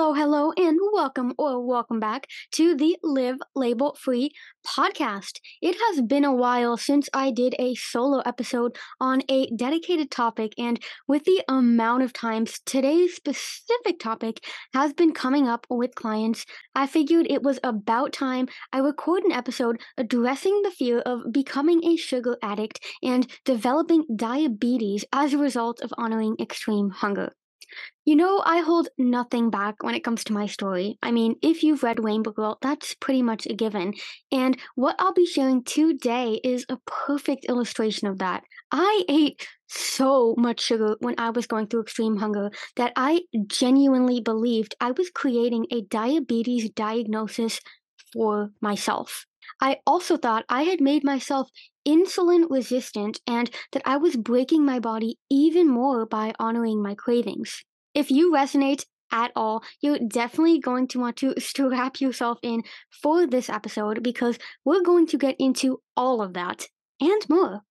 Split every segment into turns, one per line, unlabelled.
Hello, hello, and welcome or welcome back to the Liv Label Free podcast. It has been a while since I did a solo episode on a dedicated topic, and with the amount of times today's specific topic has been coming up with clients, I figured it was about time I record an episode addressing the fear of becoming a sugar addict and developing diabetes as a result of honoring extreme hunger. You know, I hold nothing back when it comes to my story. I mean, if you've read Rainbow Girl, that's pretty much a given. And what I'll be sharing today is a perfect illustration of that. I ate so much sugar when I was going through extreme hunger that I genuinely believed I was creating a diabetes diagnosis for myself. I also thought I had made myself insulin resistant and that I was breaking my body even more by honoring my cravings. If you resonate at all, you're definitely going to want to strap yourself in for this episode because we're going to get into all of that and more.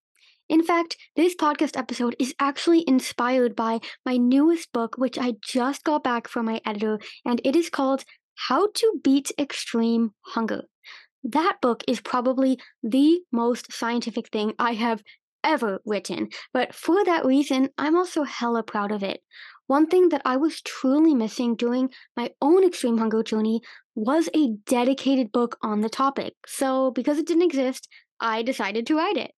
In fact, this podcast episode is actually inspired by my newest book, which I just got back from my editor, and it is called How to Beat Extreme Hunger. That book is probably the most scientific thing I have ever written, but for that reason, I'm also hella proud of it. One thing that I was truly missing during my own extreme hunger journey was a dedicated book on the topic. So, because it didn't exist, I decided to write it.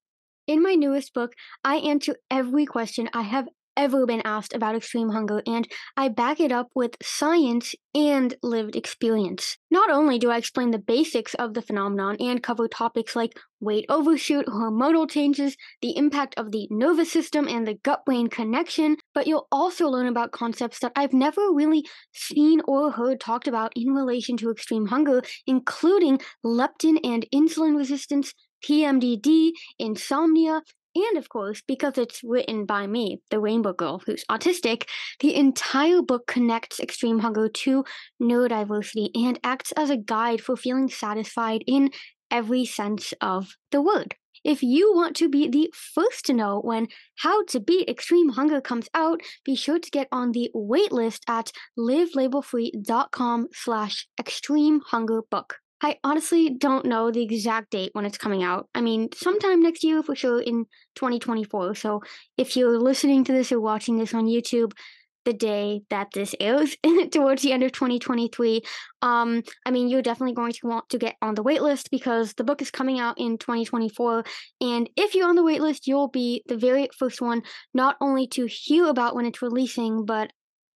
In my newest book, I answer every question I have ever been asked about extreme hunger, and I back it up with science and lived experience. Not only do I explain the basics of the phenomenon and cover topics like weight overshoot, hormonal changes, the impact of the nervous system, and the gut brain connection, but you'll also learn about concepts that I've never really seen or heard talked about in relation to extreme hunger, including leptin and insulin resistance, PMDD, insomnia, and of course, because it's written by me, the Rainbow Girl, who's autistic, the entire book connects extreme hunger to neurodiversity and acts as a guide for feeling satisfied in every sense of the word. If you want to be the first to know when How to Beat Extreme Hunger comes out, be sure to get on the waitlist at livlabelfree.com slash extreme hunger book. I honestly don't know the exact date when it's coming out. I mean, sometime next year for sure in 2024. So if you're listening to this or watching this on YouTube, the day that this airs towards the end of 2023 um i mean you're definitely going to want to get on the waitlist because the book is coming out in 2024 and if you're on the waitlist you'll be the very first one not only to hear about when it's releasing but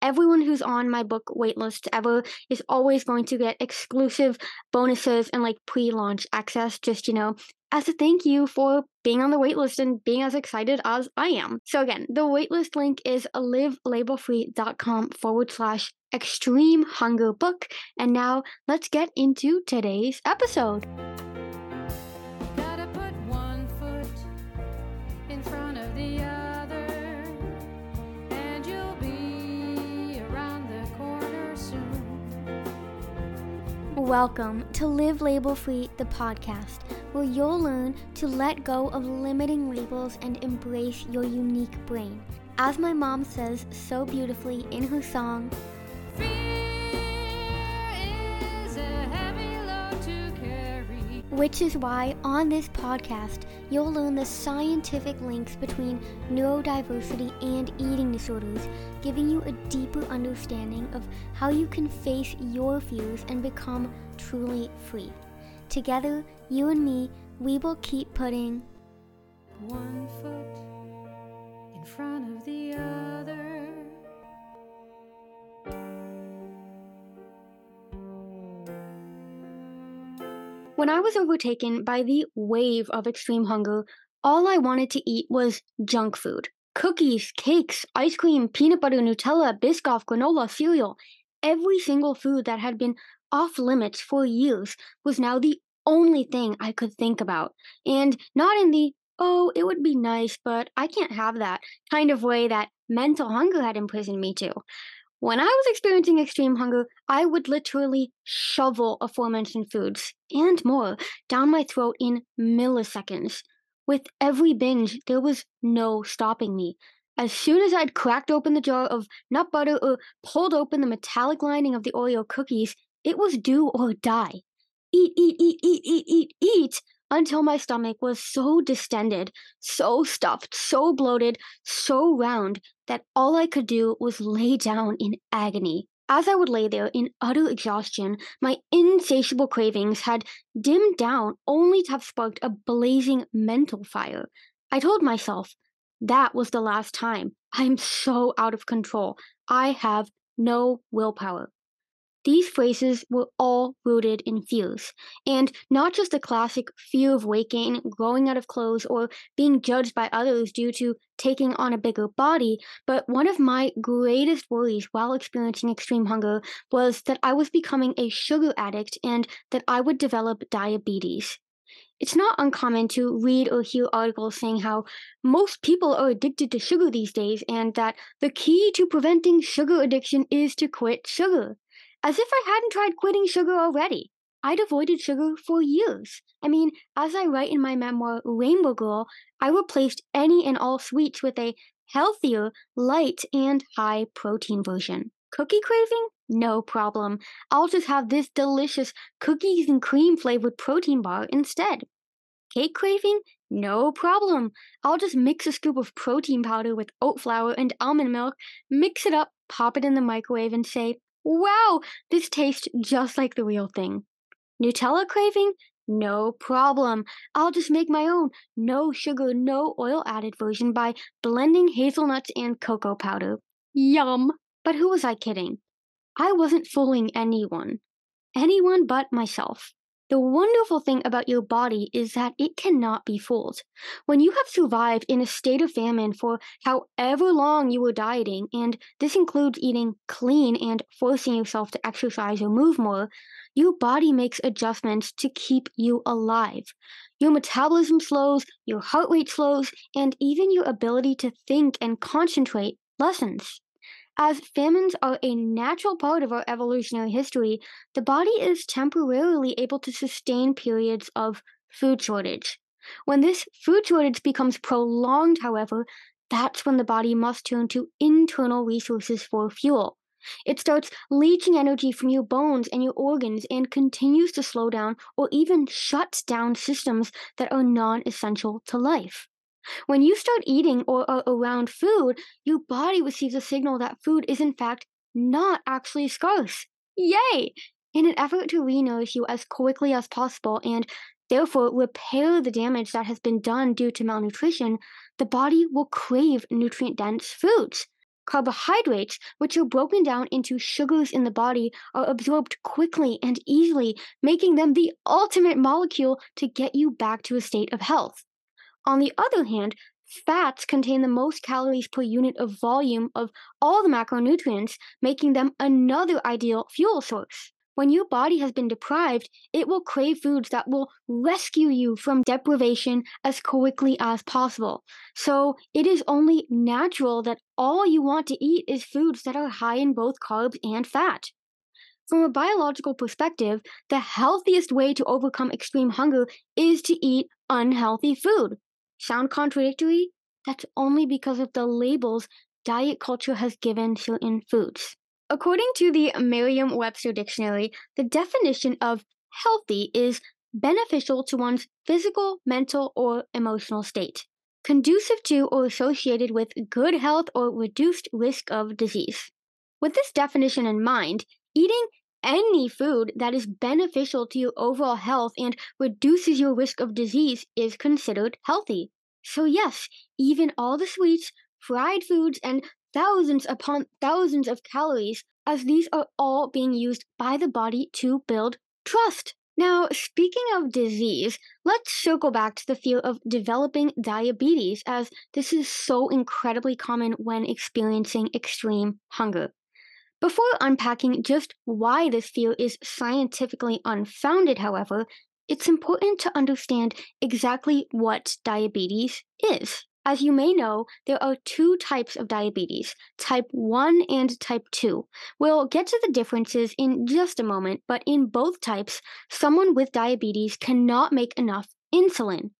everyone who's on my book waitlist ever is always going to get exclusive bonuses and like pre-launch access just you know as a thank you for being on the waitlist and being as excited as I am. So again, the waitlist link is livlabelfree.com forward slash extreme hunger book. And now let's get into today's episode. Welcome to Liv Label Free, the podcast, where you'll learn to let go of limiting labels and embrace your unique brain. As my mom says so beautifully in her song, Which is why on this podcast, you'll learn the scientific links between neurodiversity and eating disorders, giving you a deeper understanding of how you can face your fears and become truly free. Together, you and me, we will keep putting one foot in front of the other. When I was overtaken by the wave of extreme hunger, all I wanted to eat was junk food. Cookies, cakes, ice cream, peanut butter, Nutella, Biscoff, granola, cereal. Every single food that had been off limits for years was now the only thing I could think about. And not in the, oh, it would be nice, but I can't have that kind of way that mental hunger had imprisoned me to. When I was experiencing extreme hunger, I would literally shovel aforementioned foods and more down my throat in milliseconds. With every binge, there was no stopping me. As soon as I'd cracked open the jar of nut butter or pulled open the metallic lining of the Oreo cookies, it was do or die. Eat, eat, eat, eat, eat, eat, eat, until my stomach was so distended, so stuffed, so bloated, so round that all I could do was lay down in agony. As I would lay there in utter exhaustion, my insatiable cravings had dimmed down only to have sparked a blazing mental fire. I told myself, that was the last time. I'm so out of control. I have no willpower. These phrases were all rooted in fears, and not just the classic fear of gain, growing out of clothes, or being judged by others due to taking on a bigger body, but one of my greatest worries while experiencing extreme hunger was that I was becoming a sugar addict and that I would develop diabetes. It's not uncommon to read or hear articles saying how most people are addicted to sugar these days and that the key to preventing sugar addiction is to quit sugar. As if I hadn't tried quitting sugar already. I'd avoided sugar for years. I mean, as I write in my memoir, Rainbow Girl, I replaced any and all sweets with a healthier, light, and high protein version. Cookie craving? No problem. I'll just have this delicious cookies and cream flavored protein bar instead. Cake craving? No problem. I'll just mix a scoop of protein powder with oat flour and almond milk, mix it up, pop it in the microwave, and say, Wow, this tastes just like the real thing. Nutella craving? No problem. I'll just make my own no sugar, no oil added version by blending hazelnuts and cocoa powder. Yum! But who was I kidding? I wasn't fooling anyone. Anyone but myself. The wonderful thing about your body is that it cannot be fooled. When you have survived in a state of famine for however long you were dieting, and this includes eating clean and forcing yourself to exercise or move more, your body makes adjustments to keep you alive. Your metabolism slows, your heart rate slows, and even your ability to think and concentrate lessens. As famines are a natural part of our evolutionary history, the body is temporarily able to sustain periods of food shortage. When this food shortage becomes prolonged, however, that's when the body must turn to internal resources for fuel. It starts leaching energy from your bones and your organs and continues to slow down or even shuts down systems that are non essential to life. When you start eating or are around food, your body receives a signal that food is in fact not actually scarce. Yay! In an effort to renourish you as quickly as possible and therefore repair the damage that has been done due to malnutrition, the body will crave nutrient dense foods. Carbohydrates, which are broken down into sugars in the body, are absorbed quickly and easily, making them the ultimate molecule to get you back to a state of health. On the other hand, fats contain the most calories per unit of volume of all the macronutrients, making them another ideal fuel source. When your body has been deprived, it will crave foods that will rescue you from deprivation as quickly as possible. So it is only natural that all you want to eat is foods that are high in both carbs and fat. From a biological perspective, the healthiest way to overcome extreme hunger is to eat unhealthy food sound contradictory, that's only because of the labels diet culture has given certain foods. According to the Merriam Webster Dictionary, the definition of healthy is beneficial to one's physical, mental, or emotional state, conducive to or associated with good health or reduced risk of disease. With this definition in mind, eating any food that is beneficial to your overall health and reduces your risk of disease is considered healthy. So, yes, even all the sweets, fried foods, and thousands upon thousands of calories, as these are all being used by the body to build trust. Now, speaking of disease, let's circle back to the fear of developing diabetes, as this is so incredibly common when experiencing extreme hunger. Before unpacking just why this fear is scientifically unfounded, however, it's important to understand exactly what diabetes is. As you may know, there are two types of diabetes, type 1 and type 2. We'll get to the differences in just a moment, but in both types, someone with diabetes cannot make enough insulin.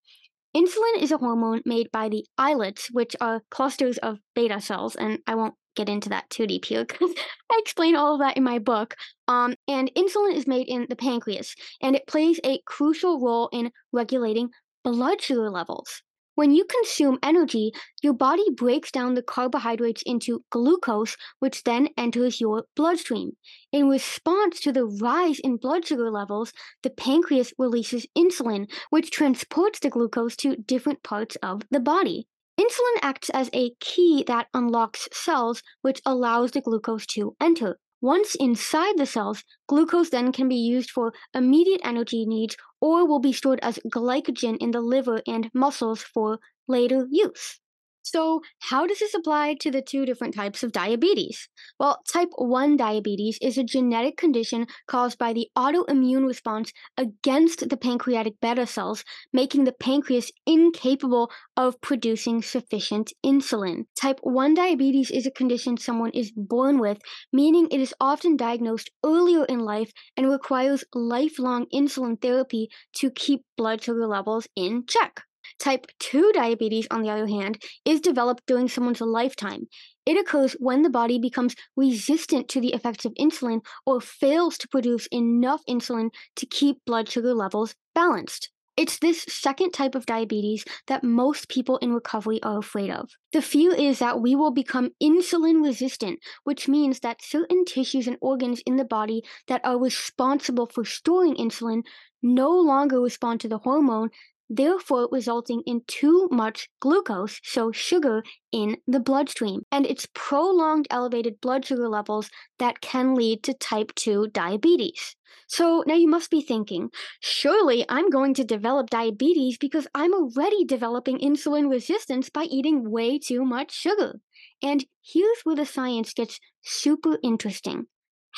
Insulin is a hormone made by the islets, which are clusters of beta cells, and I won't get into that too deep here because I explain all of that in my book. Um, and insulin is made in the pancreas, and it plays a crucial role in regulating blood sugar levels. When you consume energy, your body breaks down the carbohydrates into glucose, which then enters your bloodstream. In response to the rise in blood sugar levels, the pancreas releases insulin, which transports the glucose to different parts of the body. Insulin acts as a key that unlocks cells, which allows the glucose to enter. Once inside the cells, glucose then can be used for immediate energy needs or will be stored as glycogen in the liver and muscles for later use. So, how does this apply to the two different types of diabetes? Well, type 1 diabetes is a genetic condition caused by the autoimmune response against the pancreatic beta cells, making the pancreas incapable of producing sufficient insulin. Type 1 diabetes is a condition someone is born with, meaning it is often diagnosed earlier in life and requires lifelong insulin therapy to keep blood sugar levels in check. Type 2 diabetes, on the other hand, is developed during someone's lifetime. It occurs when the body becomes resistant to the effects of insulin or fails to produce enough insulin to keep blood sugar levels balanced. It's this second type of diabetes that most people in recovery are afraid of. The fear is that we will become insulin resistant, which means that certain tissues and organs in the body that are responsible for storing insulin no longer respond to the hormone therefore resulting in too much glucose, so sugar, in the bloodstream. And it's prolonged elevated blood sugar levels that can lead to type 2 diabetes. So now you must be thinking, surely I'm going to develop diabetes because I'm already developing insulin resistance by eating way too much sugar. And here's where the science gets super interesting.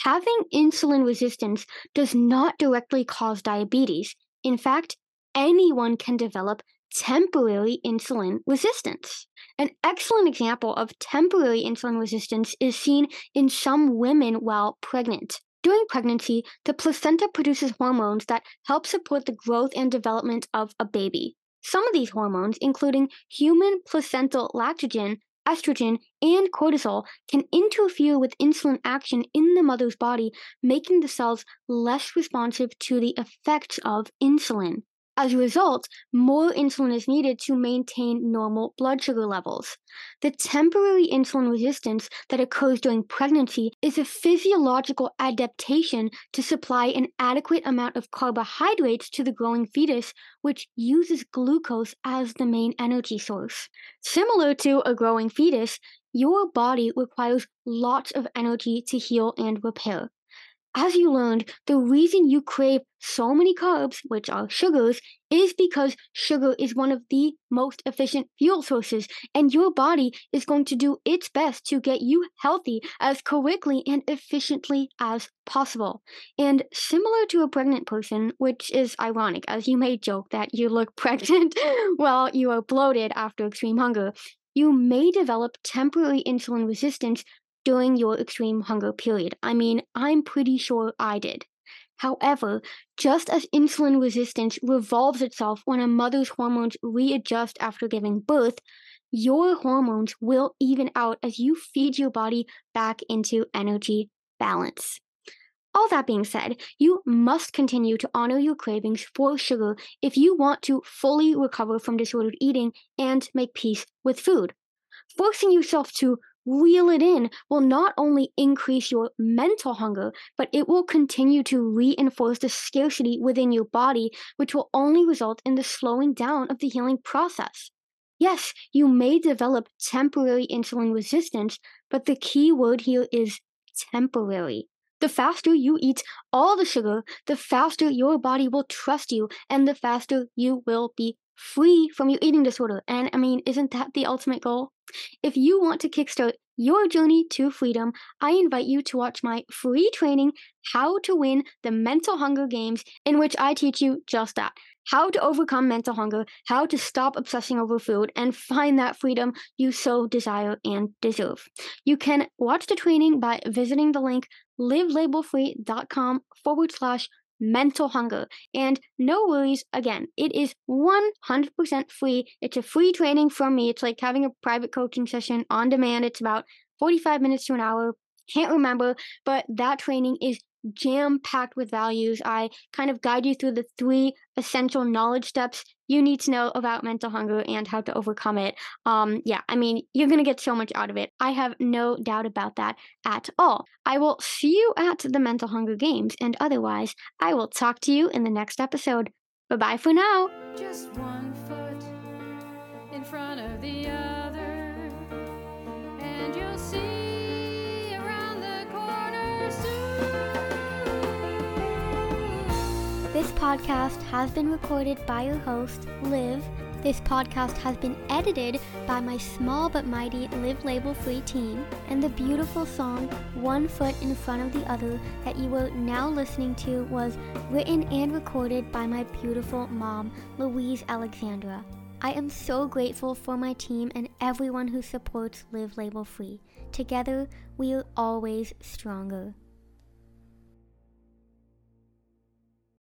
Having insulin resistance does not directly cause diabetes. In fact, anyone can develop temporary insulin resistance. An excellent example of temporary insulin resistance is seen in some women while pregnant. During pregnancy, the placenta produces hormones that help support the growth and development of a baby. Some of these hormones, including human placental lactogen, estrogen, and cortisol, can interfere with insulin action in the mother's body, making the cells less responsive to the effects of insulin. As a result, more insulin is needed to maintain normal blood sugar levels. The temporary insulin resistance that occurs during pregnancy is a physiological adaptation to supply an adequate amount of carbohydrates to the growing fetus, which uses glucose as the main energy source. Similar to a growing fetus, your body requires lots of energy to heal and repair. As you learned, the reason you crave so many carbs, which are sugars, is because sugar is one of the most efficient fuel sources, and your body is going to do its best to get you healthy as quickly and efficiently as possible. And similar to a pregnant person, which is ironic, as you may joke that you look pregnant while you are bloated after extreme hunger, you may develop temporary insulin resistance during your extreme hunger period. I mean, I'm pretty sure I did. However, just as insulin resistance revolves itself when a mother's hormones readjust after giving birth, your hormones will even out as you feed your body back into energy balance. All that being said, you must continue to honor your cravings for sugar if you want to fully recover from disordered eating and make peace with food. Forcing yourself to reel it in will not only increase your mental hunger, but it will continue to reinforce the scarcity within your body, which will only result in the slowing down of the healing process. Yes, you may develop temporary insulin resistance, but the key word here is temporary. The faster you eat all the sugar, the faster your body will trust you, and the faster you will be free from your eating disorder. And I mean, isn't that the ultimate goal? If you want to kickstart your journey to freedom, I invite you to watch my free training, How to Win the Mental Hunger Games, in which I teach you just that how to overcome mental hunger, how to stop obsessing over food, and find that freedom you so desire and deserve. You can watch the training by visiting the link livlabelfree.com forward slash mental hunger. And no worries, again, it is 100% free. It's a free training from me. It's like having a private coaching session on demand. It's about 45 minutes to an hour. Can't remember, but that training is jam packed with values. I kind of guide you through the three essential knowledge steps you need to know about mental hunger and how to overcome it. Um, yeah, I mean, you're going to get so much out of it. I have no doubt about that at all. I will see you at the Mental Hunger Games, and otherwise, I will talk to you in the next episode. Bye bye for now. Just one foot in front of the other, and you'll see This podcast has been recorded by your host, Liv. This podcast has been edited by my small but mighty Liv Label Free team, and the beautiful song One Foot in Front of the Other that you are now listening to was written and recorded by my beautiful mom, Louise Alexandra. I am so grateful for my team and everyone who supports Liv Label Free. Together, we are always stronger.